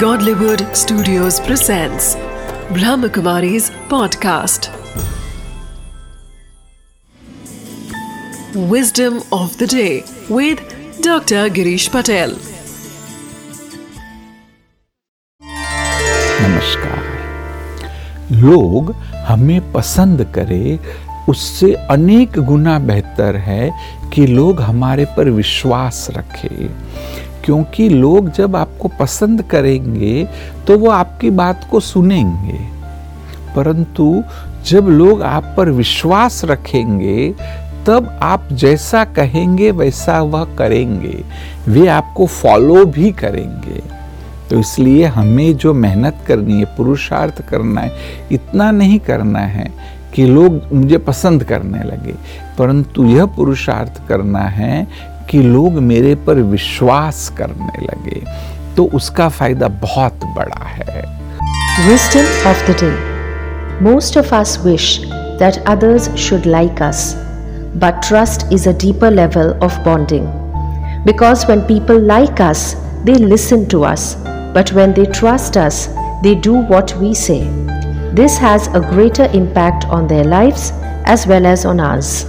Godlywood Studios presents Brahmakumari's podcast. Wisdom of the day with Dr. Girish Patel. नमस्कार लोग हमें पसंद करें उससे अनेक गुना बेहतर है कि लोग हमारे पर विश्वास रखें क्योंकि लोग जब आपको पसंद करेंगे तो वो आपकी बात को सुनेंगे। परंतु जब लोग आप पर विश्वास रखेंगे, तब आप जैसा कहेंगे, वैसा वह करेंगे। वे आपको फॉलो भी करेंगे। तो इसलिए हमें जो मेहनत करनी है, पुरुषार्थ करना है, इतना नहीं करना है कि लोग मुझे पसंद करने लगे। परंतु यह पुरुषार्थ करना है कि लोग मेरे पर विश्वास करने लगे तो उसका फ़ायदा बहुत बड़ा है Wisdom of the day Most of us wish that others should like us, but trust is a deeper level of bonding. Because when people like us, they listen to us, but when they trust us, they do what we say. This has a greater impact on their lives as well as on ours.